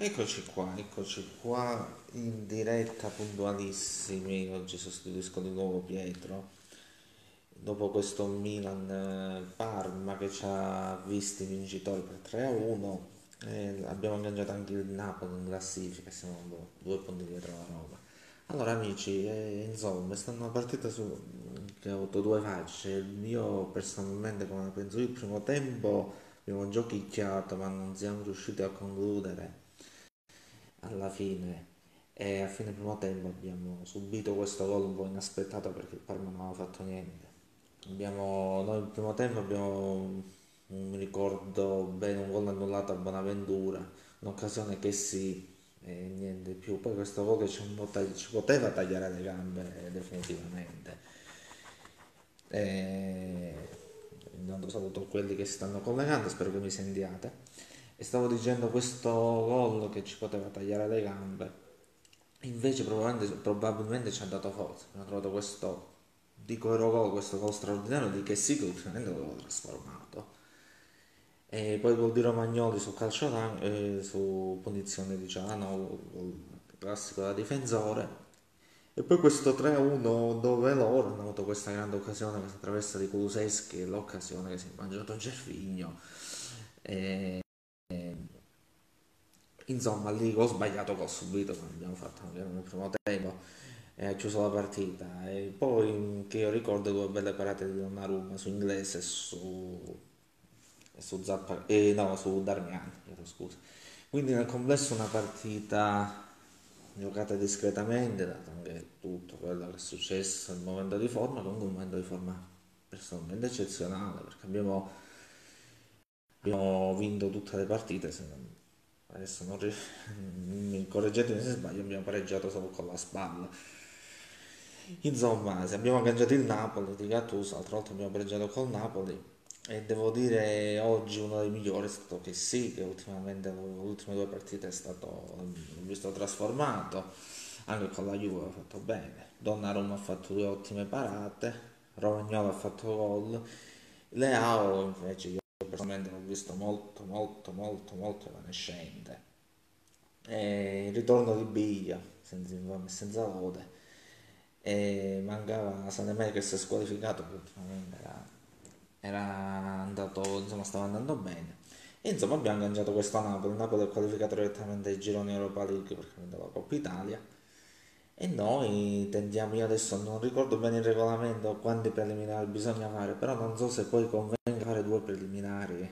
Eccoci qua, eccoci qua in diretta puntualissimi. Oggi sostituisco di nuovo Pietro. Dopo questo Milan-Parma che ci ha visti vincitori per 3-1, eh, abbiamo ingaggiato anche il Napoli in classifica, siamo due punti dietro la Roma. Allora amici, eh, insomma, è stata una partita su, che ha avuto due facce. Io personalmente, come penso io, il primo tempo abbiamo giochicchiato ma non siamo riusciti a concludere alla fine e a fine primo tempo abbiamo subito questo gol un po' inaspettato perché il Parma non aveva fatto niente. Abbiamo, noi il primo tempo abbiamo, mi ricordo bene, un gol annullato a Bonaventura, un'occasione che sì, e niente più. Poi questo gol ci, ci poteva tagliare le gambe definitivamente. E, intanto saluto quelli che si stanno collegando, spero che mi sentiate e stavo dicendo questo gol che ci poteva tagliare le gambe. Invece probabilmente, probabilmente ci ha dato forza. Abbiamo trovato questo dico gol questo gol straordinario di che sì che ultimamente l'avevo trasformato. E poi gol di Romagnoli su calcio eh, su punizione di Ciano classico da difensore. E poi questo 3-1 dove loro hanno avuto questa grande occasione questa traversa di Kuluseschi l'occasione che si è mangiato Gervigno e insomma lì ho sbagliato che ho subito quando abbiamo fatto nel primo tempo e ha chiuso la partita. E poi che io ricordo due belle parate di Donnarumma su inglese e su su Zappa eh, no su Darmian scusa. Quindi nel complesso una partita giocata discretamente dato anche tutto quello che è successo il momento di forma comunque un momento di forma personalmente eccezionale perché abbiamo, abbiamo vinto tutte le partite se non adesso non ri... correggetemi se sbaglio abbiamo pareggiato solo con la spalla. Insomma se abbiamo cangiato il Napoli di Gattuso l'altra volta abbiamo pareggiato col Napoli e devo dire oggi uno dei migliori è stato che sì che ultimamente le ultime due partite è stato visto trasformato. Anche con la Juve ha fatto bene. Donnarumma ha fatto due ottime parate Romagnolo ha fatto gol Leao invece io personalmente l'ho visto molto molto molto molto evanescente. E il ritorno di Biglia senza, senza lode e mancava Sanemè che si è squalificato era, era andato insomma stava andando bene. E insomma abbiamo cangiato questo Napoli. Napoli è qualificato direttamente ai gironi Europa League perché andava la Coppa Italia. E noi tendiamo, io adesso non ricordo bene il regolamento quanti preliminari bisogna fare, però non so se poi convenga fare due preliminari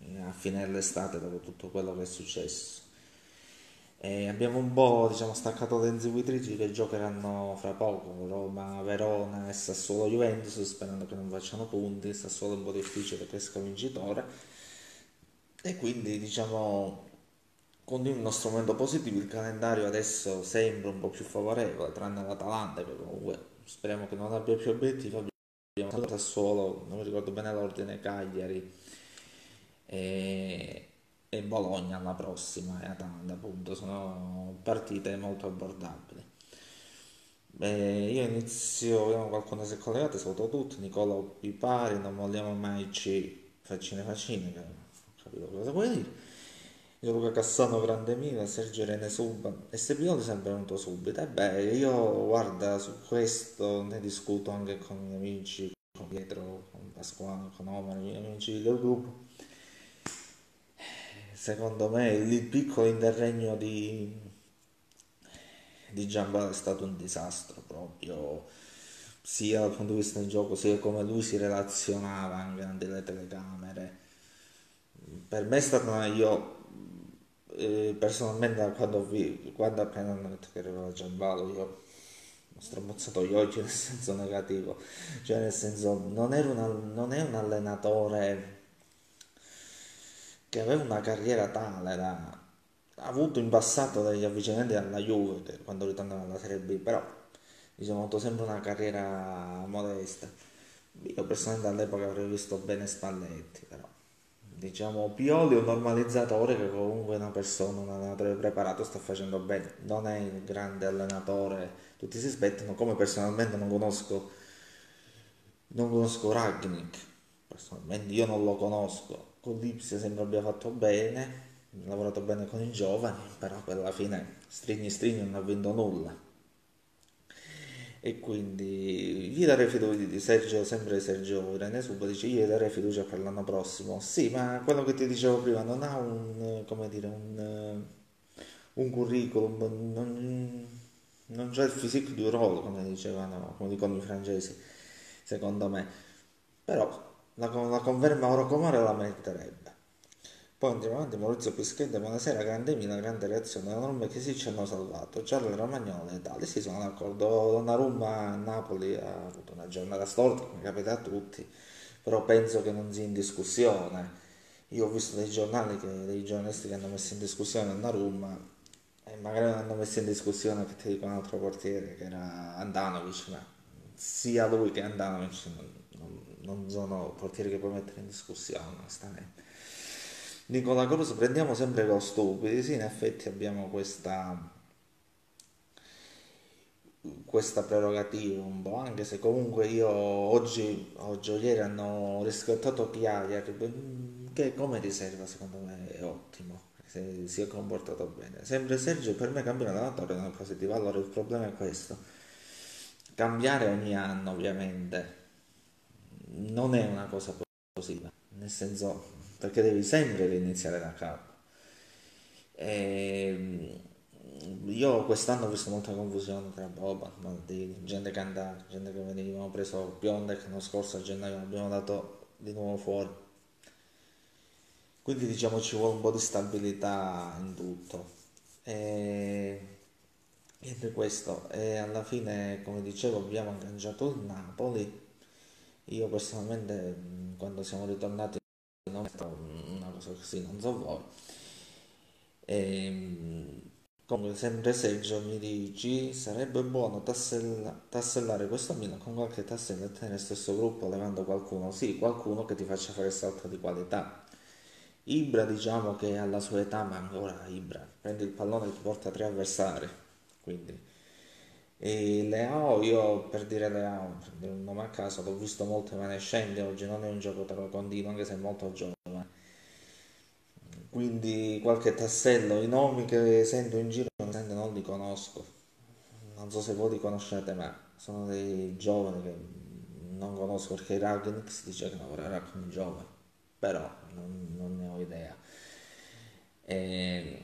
eh, a fine dell'estate dopo tutto quello che è successo. E abbiamo un po' diciamo, staccato le inseguitrici che giocheranno fra poco, Roma, Verona e Sassuolo Juventus, sperando che non facciano punti, Sassuolo è un po' difficile che esca vincitore. E quindi diciamo con il nostro momento positivo il calendario adesso sembra un po' più favorevole, tranne l'Atalanta che comunque speriamo che non abbia più obiettivi. Abbiamo Sassuolo, non mi ricordo bene l'ordine, Cagliari e, e Bologna alla prossima e Atalanta appunto, sono partite molto abbordabili. Beh, io inizio, vediamo qualcuno si è collegato, saluto tutti, Nicola Pipari, non vogliamo mai C, faccine faccine, capito cosa vuoi dire. Luca Cassano grande mira, Sergio Rene Suba e Stepioli sempre venuto subito. E beh, io guarda su questo ne discuto anche con i miei amici, con Pietro, con Pasquale, con Omar, i miei amici del gruppo. Secondo me il piccolo interregno di, di Giambal è stato un disastro proprio sia dal punto di vista del gioco sia come lui si relazionava anche nelle telecamere per me è stata io eh, personalmente quando, vi, quando appena hanno detto che arrivava Giambalo io ho strabozzato gli occhi nel senso negativo. Cioè nel senso non, una, non è un allenatore che aveva una carriera tale da ha avuto in passato degli avvicinamenti alla Juve quando ritornava alla Serie B però diciamo ha avuto sempre una carriera modesta. Io personalmente all'epoca avrei visto bene Spalletti però diciamo Pioli è un normalizzatore che comunque una persona, un allenatore preparato, sta facendo bene, non è il grande allenatore, tutti si aspettano, come personalmente non conosco, non conosco Ragnik, personalmente io non lo conosco, con l'Ipsia sembra abbia fatto bene, ha lavorato bene con i giovani, però alla fine stringhi stringhi non ha vinto nulla. E quindi gli darei fiducia di Sergio, sempre Sergio Irene Suba dice gli darei fiducia per l'anno prossimo. Sì, ma quello che ti dicevo prima non ha un, come dire, un, un curriculum, non, non c'è il physique du role, come dicevano, come dicono i francesi, secondo me. Però la, la conferma oro comore la meriterebbe. Poi andiamo avanti, Maurizio Pischetta, buonasera, grande Mina, grande reazione, enorme che sì ci hanno salvato, Giallo Romagnolo e tali, sì sono d'accordo, Donnarumma a Napoli ha avuto una giornata storta, come capita a tutti, però penso che non sia in discussione, io ho visto dei giornali, che, dei giornalisti che hanno messo in discussione Donnarumma e magari non hanno messo in discussione che ti dico un altro portiere che era Andanovic, ma sia lui che Andanovic non, non, non sono portieri che puoi mettere in discussione, onestamente. Nicola Cruz prendiamo sempre con stupidi, sì in effetti abbiamo questa, questa prerogativa un po', anche se comunque io oggi, oggi o ieri hanno riscattato Chiaia che come riserva secondo me è ottimo, se si è comportato bene. Sempre Sergio per me cambia l'allenatore non è positivo, allora il problema è questo, cambiare ogni anno ovviamente non è una cosa positiva, nel senso perché devi sempre riniziare da capo. E ehm, io quest'anno ho visto molta confusione tra Boba, Maldini, gente che andava, gente che veniva, ho preso Piontek l'anno scorso a gennaio, l'abbiamo dato di nuovo fuori. Quindi diciamo ci vuole un po' di stabilità in tutto. E niente questo. E alla fine, come dicevo, abbiamo agganciato il Napoli. Io personalmente quando siamo ritornati non è una cosa così, non so voi. E, ehm, comunque, sempre Sergio mi dici, sarebbe buono tassella, tassellare questo Milan con qualche tassella e tenere stesso gruppo levando qualcuno, sì, qualcuno che ti faccia fare salto di qualità. Ibra diciamo che alla sua età, ma ancora Ibra, prendi il pallone e ti porta tre avversari, quindi e Leao, io per dire Leao, per dire un nome a caso, l'ho visto molto evanescente oggi, non è un giocatore continuo, anche se è molto giovane. Quindi qualche tassello, i nomi che sento in giro non li conosco. Non so se voi li conoscete, ma sono dei giovani che non conosco perché Ragnik si dice che lavorerà con i giovani, però non, non ne ho idea. E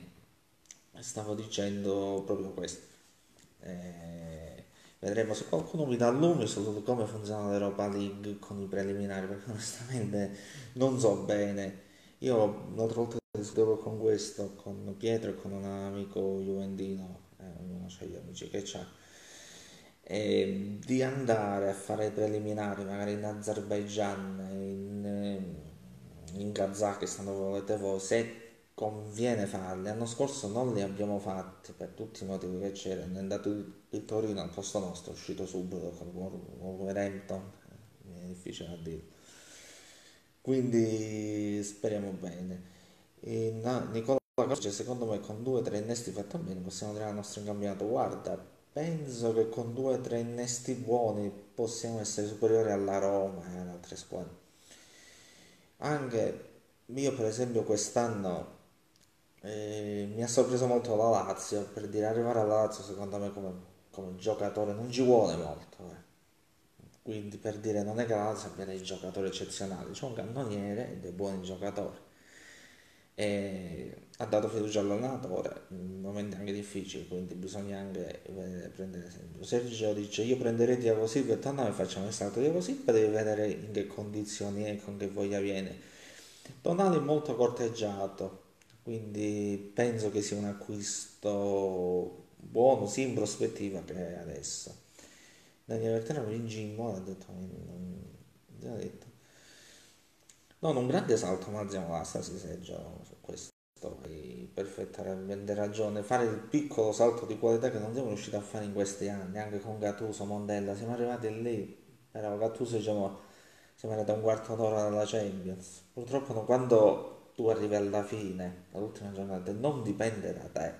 stavo dicendo proprio questo eh, vedremo se qualcuno mi dà lume su come funziona l'Europa League con i preliminari, perché onestamente non so bene. Io l'altra volta discutevo con questo, con Pietro e con un amico juventino, eh, ognuno ha gli amici che c'ha, e di andare a fare i preliminari magari in Azerbaijan, in, in Kazakistan dove volete voi, se conviene farli. L'anno scorso non li abbiamo fatti per tutti i motivi che c'erano. È andato il Torino al posto nostro, è uscito subito con Wolverhampton, è difficile a dire. Quindi speriamo bene. E, no, Nicola Corce, secondo me, con due o tre innesti fatti bene possiamo tirare il nostro incampionato. Guarda, penso che con due o tre innesti buoni possiamo essere superiori alla Roma e alle altre squadre. Anche io, per esempio, quest'anno mi ha sorpreso molto la Lazio, per dire arrivare alla Lazio secondo me come, come giocatore non ci vuole molto. Eh. Quindi per dire non è che la Lazio abbia dei giocatori eccezionali, c'è un cannoniere e dei buoni giocatori. E ha dato fiducia all'allenatore in momenti anche difficili, quindi bisogna anche prendere esempio. Sergio dice io prenderei Diago Silva e noi facciamo il salto Diago Silva, devi vedere in che condizioni è con che voglia viene. Tonali molto corteggiato, quindi penso che sia un acquisto buono sia in prospettiva che adesso. Daniele Verterano in gym ha detto, non, detto. Non un grande salto, ma andiamo là, si Sergio su questo. Hai perfettamente ragione. Fare il piccolo salto di qualità che non siamo riusciti a fare in questi anni, anche con Gattuso, Montella, siamo arrivati lì. Però Gattuso diciamo siamo arrivati a un quarto d'ora dalla Champions. Purtroppo quando tu arrivi alla fine, all'ultima giornata, non dipende da te.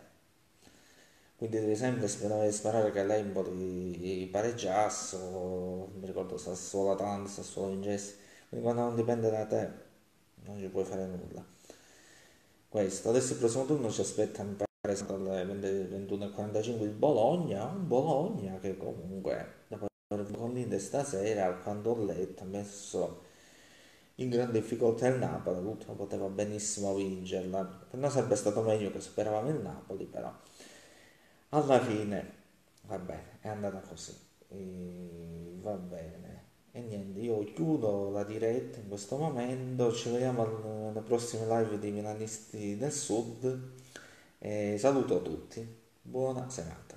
Quindi devi sempre sperare, sperare che l'Empoli pareggiasse, o mi ricordo Sassuolo Atalanta, Sassuolo vincesse. Quindi quando non dipende da te, non ci puoi fare nulla. questo. Adesso il prossimo turno ci aspetta, mi pare, alle 21.45 il Bologna, un Bologna che comunque dopo aver con l'Inde stasera, quando ho letto, ha messo in grande difficoltà il Napoli, l'ultimo poteva benissimo vincerla, per noi sarebbe stato meglio che superavamo il Napoli, però alla fine, va bene, è andata così, e va bene. E niente, io chiudo la diretta in questo momento, ci vediamo alle prossime live di Milanisti del Sud. E saluto tutti, buona serata.